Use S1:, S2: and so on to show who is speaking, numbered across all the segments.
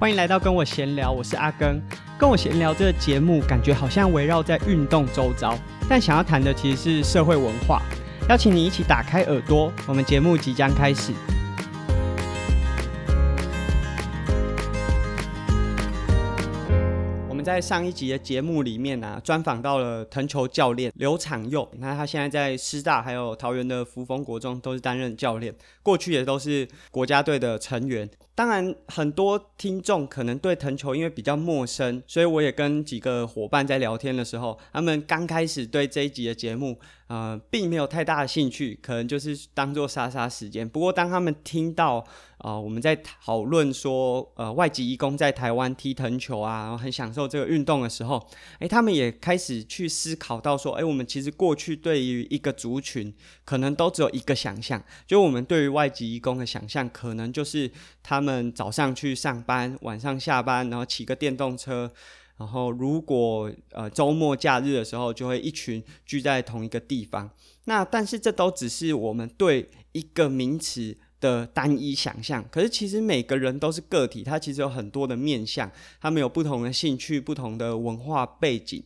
S1: 欢迎来到跟我闲聊，我是阿根。跟我闲聊这个节目，感觉好像围绕在运动周遭，但想要谈的其实是社会文化。邀请你一起打开耳朵，我们节目即将开始。在上一集的节目里面、啊，专访到了藤球教练刘长佑。那他现在在师大还有桃园的福丰国中都是担任教练，过去也都是国家队的成员。当然，很多听众可能对藤球因为比较陌生，所以我也跟几个伙伴在聊天的时候，他们刚开始对这一集的节目，呃，并没有太大的兴趣，可能就是当做杀杀时间。不过，当他们听到啊、我们在讨论说，呃，外籍义工在台湾踢藤球啊，然后很享受这个运动的时候，诶，他们也开始去思考到说，诶，我们其实过去对于一个族群，可能都只有一个想象，就我们对于外籍义工的想象，可能就是他们早上去上班，晚上下班，然后骑个电动车。然后，如果呃周末假日的时候，就会一群聚在同一个地方。那但是这都只是我们对一个名词的单一想象。可是其实每个人都是个体，他其实有很多的面向，他们有不同的兴趣、不同的文化背景。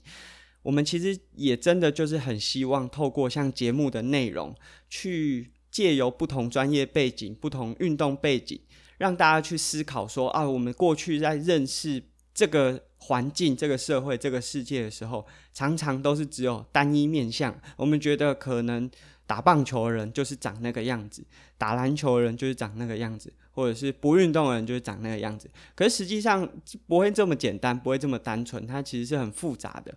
S1: 我们其实也真的就是很希望透过像节目的内容，去借由不同专业背景、不同运动背景，让大家去思考说啊，我们过去在认识这个。环境、这个社会、这个世界的时候，常常都是只有单一面向。我们觉得可能打棒球的人就是长那个样子，打篮球的人就是长那个样子，或者是不运动的人就是长那个样子。可是实际上不会这么简单，不会这么单纯，它其实是很复杂的。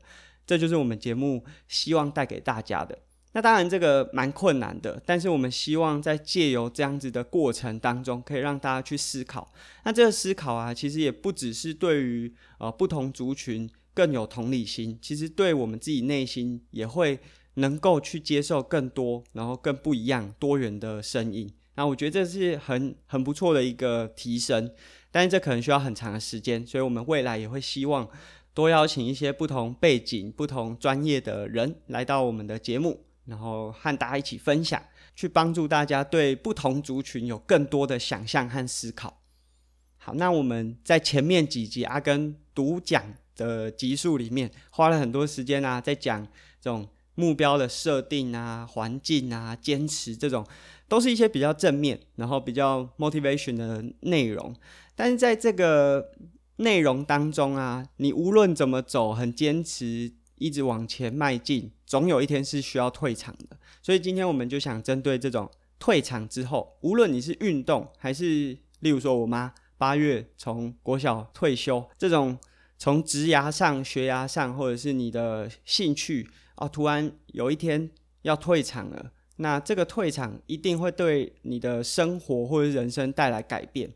S1: 这就是我们节目希望带给大家的。那当然，这个蛮困难的，但是我们希望在借由这样子的过程当中，可以让大家去思考。那这个思考啊，其实也不只是对于呃不同族群更有同理心，其实对我们自己内心也会能够去接受更多，然后更不一样、多元的声音。那我觉得这是很很不错的一个提升，但是这可能需要很长的时间，所以我们未来也会希望多邀请一些不同背景、不同专业的人来到我们的节目。然后和大家一起分享，去帮助大家对不同族群有更多的想象和思考。好，那我们在前面几集阿根独讲的集数里面，花了很多时间啊，在讲这种目标的设定啊、环境啊、坚持这种，都是一些比较正面，然后比较 motivation 的内容。但是在这个内容当中啊，你无论怎么走，很坚持。一直往前迈进，总有一天是需要退场的。所以今天我们就想针对这种退场之后，无论你是运动，还是例如说我妈八月从国小退休，这种从职涯上、学涯上，或者是你的兴趣哦，突然有一天要退场了，那这个退场一定会对你的生活或者人生带来改变。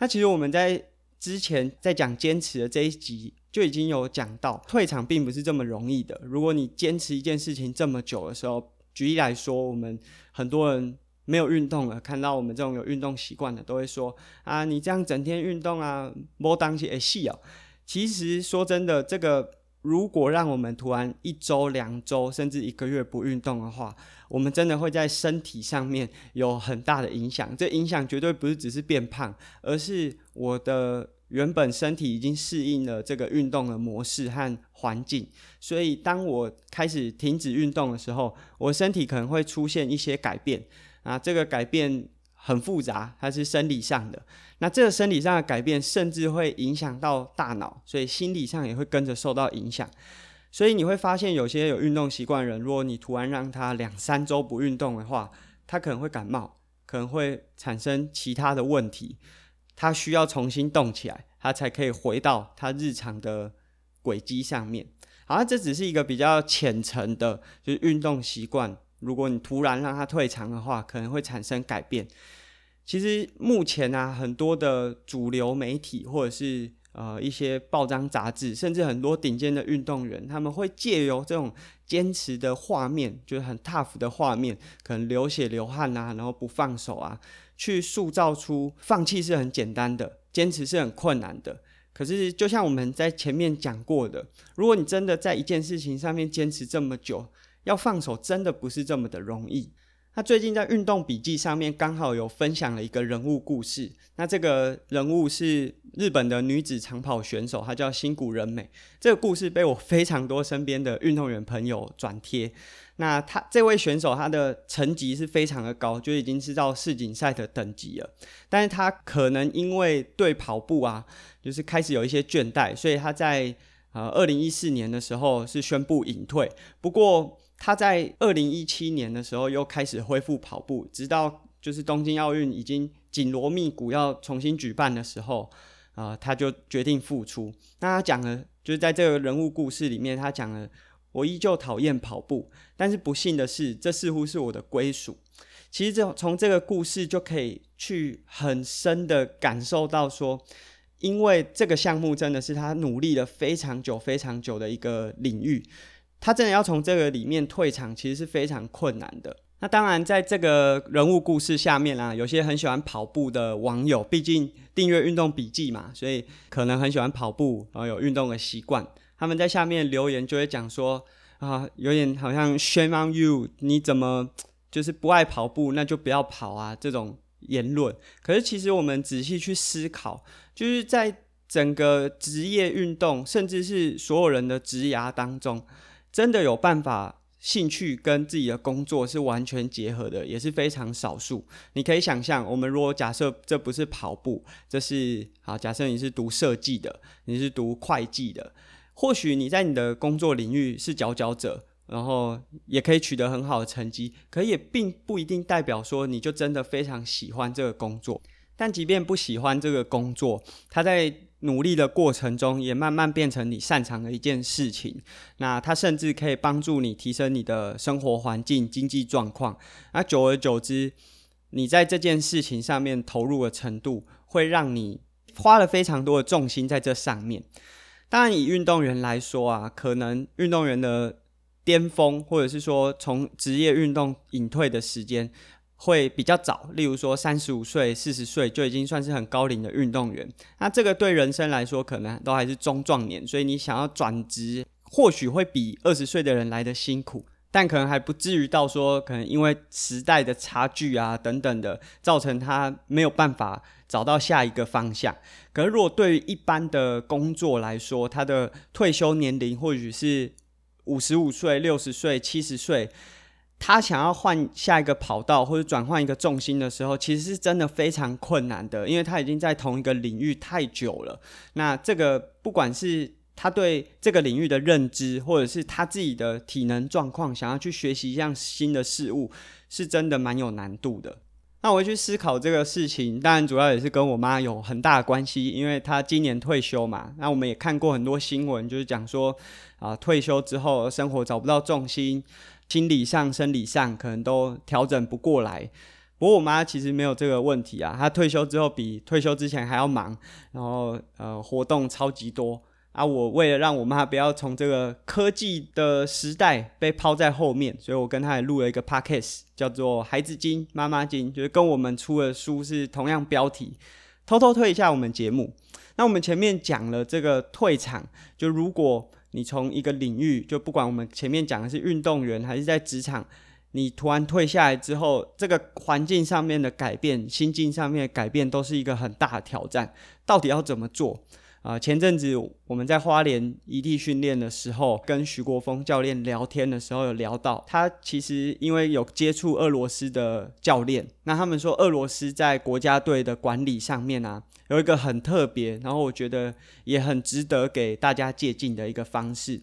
S1: 那其实我们在之前在讲坚持的这一集。就已经有讲到，退场并不是这么容易的。如果你坚持一件事情这么久的时候，举例来说，我们很多人没有运动了，看到我们这种有运动习惯的，都会说啊，你这样整天运动啊，摸当起哎细哦。其实说真的，这个如果让我们突然一周、两周，甚至一个月不运动的话，我们真的会在身体上面有很大的影响。这影响绝对不是只是变胖，而是我的。原本身体已经适应了这个运动的模式和环境，所以当我开始停止运动的时候，我身体可能会出现一些改变啊。这个改变很复杂，它是生理上的。那这个生理上的改变，甚至会影响到大脑，所以心理上也会跟着受到影响。所以你会发现，有些有运动习惯的人，如果你突然让他两三周不运动的话，他可能会感冒，可能会产生其他的问题。他需要重新动起来，他才可以回到他日常的轨迹上面。好，这只是一个比较浅层的，就是运动习惯。如果你突然让他退场的话，可能会产生改变。其实目前啊，很多的主流媒体或者是呃一些报章杂志，甚至很多顶尖的运动员，他们会借由这种坚持的画面，就是很 tough 的画面，可能流血流汗啊，然后不放手啊。去塑造出放弃是很简单的，坚持是很困难的。可是，就像我们在前面讲过的，如果你真的在一件事情上面坚持这么久，要放手真的不是这么的容易。他最近在运动笔记上面刚好有分享了一个人物故事。那这个人物是日本的女子长跑选手，她叫新谷仁美。这个故事被我非常多身边的运动员朋友转贴。那他这位选手，他的成绩是非常的高，就已经是到世锦赛的等级了。但是他可能因为对跑步啊，就是开始有一些倦怠，所以他在呃二零一四年的时候是宣布隐退。不过他在二零一七年的时候又开始恢复跑步，直到就是东京奥运已经紧锣密鼓要重新举办的时候，啊、呃，他就决定复出。那他讲了，就是在这个人物故事里面，他讲了。我依旧讨厌跑步，但是不幸的是，这似乎是我的归属。其实，这从这个故事就可以去很深的感受到说，因为这个项目真的是他努力了非常久、非常久的一个领域，他真的要从这个里面退场，其实是非常困难的。那当然，在这个人物故事下面啊，有些很喜欢跑步的网友，毕竟订阅运动笔记嘛，所以可能很喜欢跑步，然后有运动的习惯。他们在下面留言就会讲说啊，有点好像 shame on you，你怎么就是不爱跑步，那就不要跑啊这种言论。可是其实我们仔细去思考，就是在整个职业运动，甚至是所有人的职涯当中，真的有办法兴趣跟自己的工作是完全结合的，也是非常少数。你可以想象，我们如果假设这不是跑步，这是好，假设你是读设计的，你是读会计的。或许你在你的工作领域是佼佼者，然后也可以取得很好的成绩，可也并不一定代表说你就真的非常喜欢这个工作。但即便不喜欢这个工作，它在努力的过程中也慢慢变成你擅长的一件事情。那它甚至可以帮助你提升你的生活环境、经济状况。那久而久之，你在这件事情上面投入的程度，会让你花了非常多的重心在这上面。当然，以运动员来说啊，可能运动员的巅峰，或者是说从职业运动隐退的时间会比较早，例如说三十五岁、四十岁就已经算是很高龄的运动员。那这个对人生来说，可能都还是中壮年，所以你想要转职，或许会比二十岁的人来得辛苦。但可能还不至于到说，可能因为时代的差距啊等等的，造成他没有办法找到下一个方向。可是如果对于一般的工作来说，他的退休年龄或许是五十五岁、六十岁、七十岁，他想要换下一个跑道或者转换一个重心的时候，其实是真的非常困难的，因为他已经在同一个领域太久了。那这个不管是他对这个领域的认知，或者是他自己的体能状况，想要去学习一样新的事物，是真的蛮有难度的。那我去思考这个事情，当然主要也是跟我妈有很大的关系，因为她今年退休嘛。那我们也看过很多新闻，就是讲说啊，退休之后生活找不到重心，心理上、生理上可能都调整不过来。不过我妈其实没有这个问题啊，她退休之后比退休之前还要忙，然后呃活动超级多。啊！我为了让我妈不要从这个科技的时代被抛在后面，所以我跟她也录了一个 podcast，叫做《孩子经妈妈经》，就是跟我们出的书是同样标题。偷偷推一下我们节目。那我们前面讲了这个退场，就如果你从一个领域，就不管我们前面讲的是运动员还是在职场，你突然退下来之后，这个环境上面的改变、心境上面的改变，都是一个很大的挑战。到底要怎么做？啊、前阵子我们在花莲异地训练的时候，跟徐国峰教练聊天的时候，有聊到他其实因为有接触俄罗斯的教练，那他们说俄罗斯在国家队的管理上面啊，有一个很特别，然后我觉得也很值得给大家借鉴的一个方式。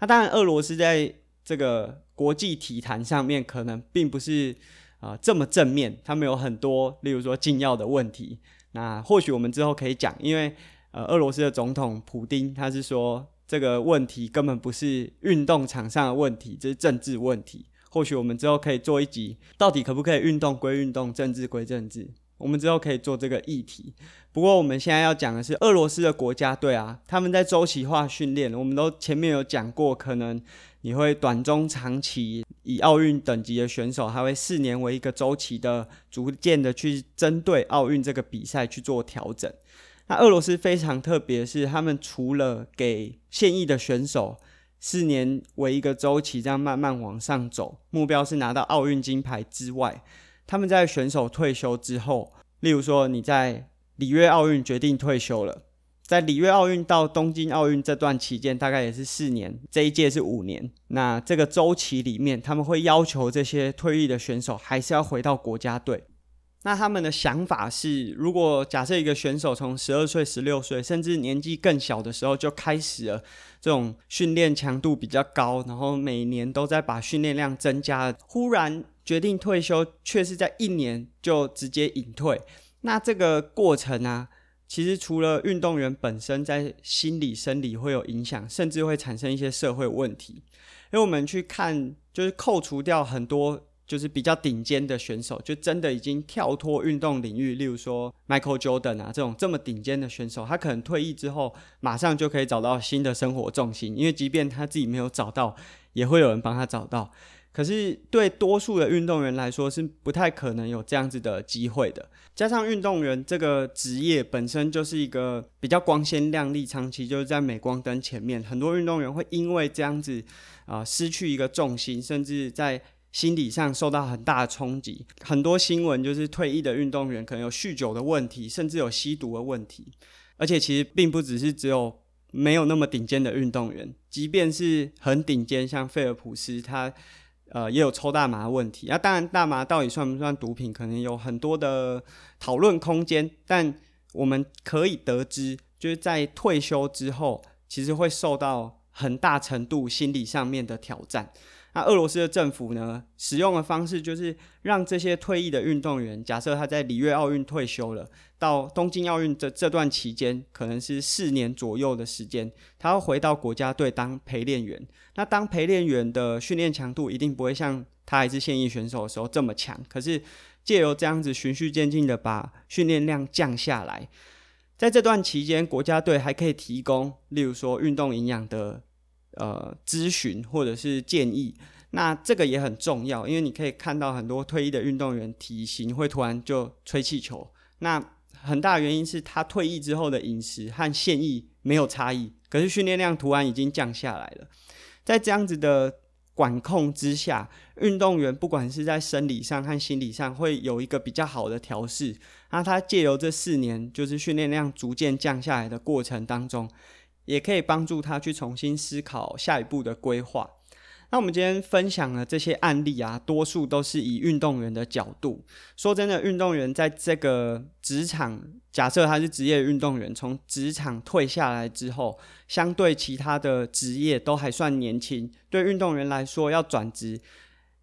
S1: 那当然，俄罗斯在这个国际体坛上面可能并不是啊、这么正面，他们有很多，例如说禁药的问题。那或许我们之后可以讲，因为。呃，俄罗斯的总统普丁他是说，这个问题根本不是运动场上的问题，这是政治问题。或许我们之后可以做一集，到底可不可以运动归运动，政治归政治？我们之后可以做这个议题。不过我们现在要讲的是俄罗斯的国家队啊，他们在周期化训练，我们都前面有讲过，可能你会短中长期以奥运等级的选手，还会四年为一个周期的，逐渐的去针对奥运这个比赛去做调整。那俄罗斯非常特别，是他们除了给现役的选手四年为一个周期，这样慢慢往上走，目标是拿到奥运金牌之外，他们在选手退休之后，例如说你在里约奥运决定退休了，在里约奥运到东京奥运这段期间，大概也是四年，这一届是五年。那这个周期里面，他们会要求这些退役的选手还是要回到国家队。那他们的想法是，如果假设一个选手从十二岁、十六岁，甚至年纪更小的时候就开始了这种训练强度比较高，然后每年都在把训练量增加，忽然决定退休，却是在一年就直接隐退。那这个过程啊，其实除了运动员本身在心理、生理会有影响，甚至会产生一些社会问题。因为我们去看，就是扣除掉很多。就是比较顶尖的选手，就真的已经跳脱运动领域，例如说 Michael Jordan 啊这种这么顶尖的选手，他可能退役之后马上就可以找到新的生活重心，因为即便他自己没有找到，也会有人帮他找到。可是对多数的运动员来说是不太可能有这样子的机会的。加上运动员这个职业本身就是一个比较光鲜亮丽，长期就是在镁光灯前面，很多运动员会因为这样子啊、失去一个重心，甚至在心理上受到很大的冲击，很多新闻就是退役的运动员可能有酗酒的问题，甚至有吸毒的问题。而且其实并不只是只有没有那么顶尖的运动员，即便是很顶尖，像菲尔普斯，他呃也有抽大麻的问题。那当然，大麻到底算不算毒品，可能有很多的讨论空间。但我们可以得知，就是在退休之后，其实会受到很大程度心理上面的挑战。那俄罗斯的政府呢，使用的方式就是让这些退役的运动员，假设他在里约奥运退休了，到东京奥运这这段期间，可能是四年左右的时间，他要回到国家队当陪练员。那当陪练员的训练强度一定不会像他还是现役选手的时候这么强，可是借由这样子循序渐进的把训练量降下来，在这段期间，国家队还可以提供，例如说运动营养的。呃，咨询或者是建议，那这个也很重要，因为你可以看到很多退役的运动员体型会突然就吹气球，那很大原因是他退役之后的饮食和现役没有差异，可是训练量突然已经降下来了，在这样子的管控之下，运动员不管是在生理上和心理上会有一个比较好的调试，那他借由这四年就是训练量逐渐降下来的过程当中。也可以帮助他去重新思考下一步的规划。那我们今天分享的这些案例啊，多数都是以运动员的角度。说真的，运动员在这个职场，假设他是职业运动员，从职场退下来之后，相对其他的职业都还算年轻。对运动员来说，要转职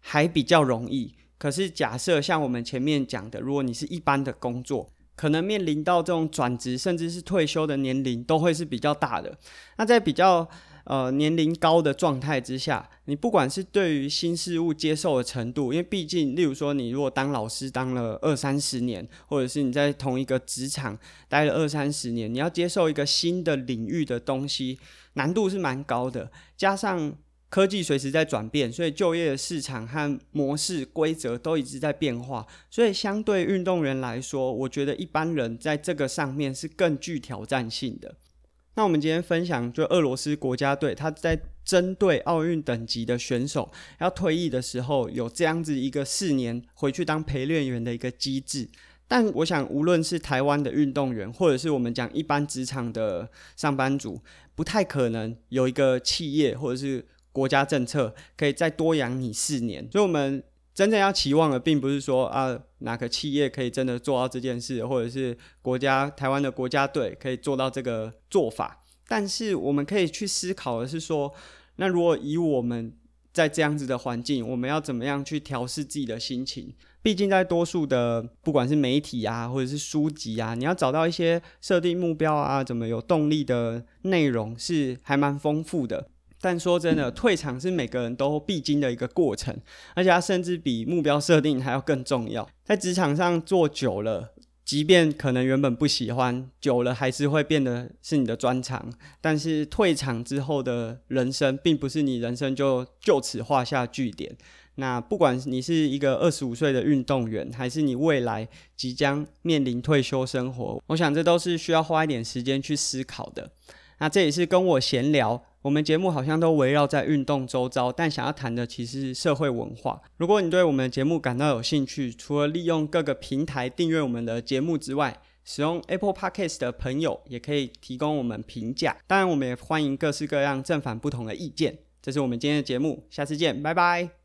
S1: 还比较容易。可是假设像我们前面讲的，如果你是一般的工作，可能面临到这种转职甚至是退休的年龄都会是比较大的。那在比较呃年龄高的状态之下，你不管是对于新事物接受的程度，因为毕竟，例如说你如果当老师当了二三十年，或者是你在同一个职场待了二三十年，你要接受一个新的领域的东西，难度是蛮高的，加上。科技随时在转变，所以就业的市场和模式、规则都一直在变化。所以相对运动员来说，我觉得一般人在这个上面是更具挑战性的。那我们今天分享，就俄罗斯国家队，他在针对奥运等级的选手要退役的时候，有这样子一个四年回去当陪练员的一个机制。但我想，无论是台湾的运动员，或者是我们讲一般职场的上班族，不太可能有一个企业或者是国家政策可以再多养你四年，所以我们真正要期望的，并不是说啊哪个企业可以真的做到这件事，或者是国家台湾的国家队可以做到这个做法。但是我们可以去思考的是说，那如果以我们在这样子的环境，我们要怎么样去调试自己的心情？毕竟在多数的不管是媒体啊，或者是书籍啊，你要找到一些设定目标啊，怎么有动力的内容是还蛮丰富的。但说真的，退场是每个人都必经的一个过程，而且它甚至比目标设定还要更重要。在职场上做久了，即便可能原本不喜欢，久了还是会变得是你的专长。但是退场之后的人生，并不是你人生就就此画下句点。那不管你是一个二十五岁的运动员，还是你未来即将面临退休生活，我想这都是需要花一点时间去思考的。那这也是跟我闲聊。我们节目好像都围绕在运动周遭，但想要谈的其实是社会文化。如果你对我们的节目感到有兴趣，除了利用各个平台订阅我们的节目之外，使用 Apple Podcast 的朋友也可以提供我们评价。当然，我们也欢迎各式各样正反不同的意见。这是我们今天的节目，下次见，拜拜。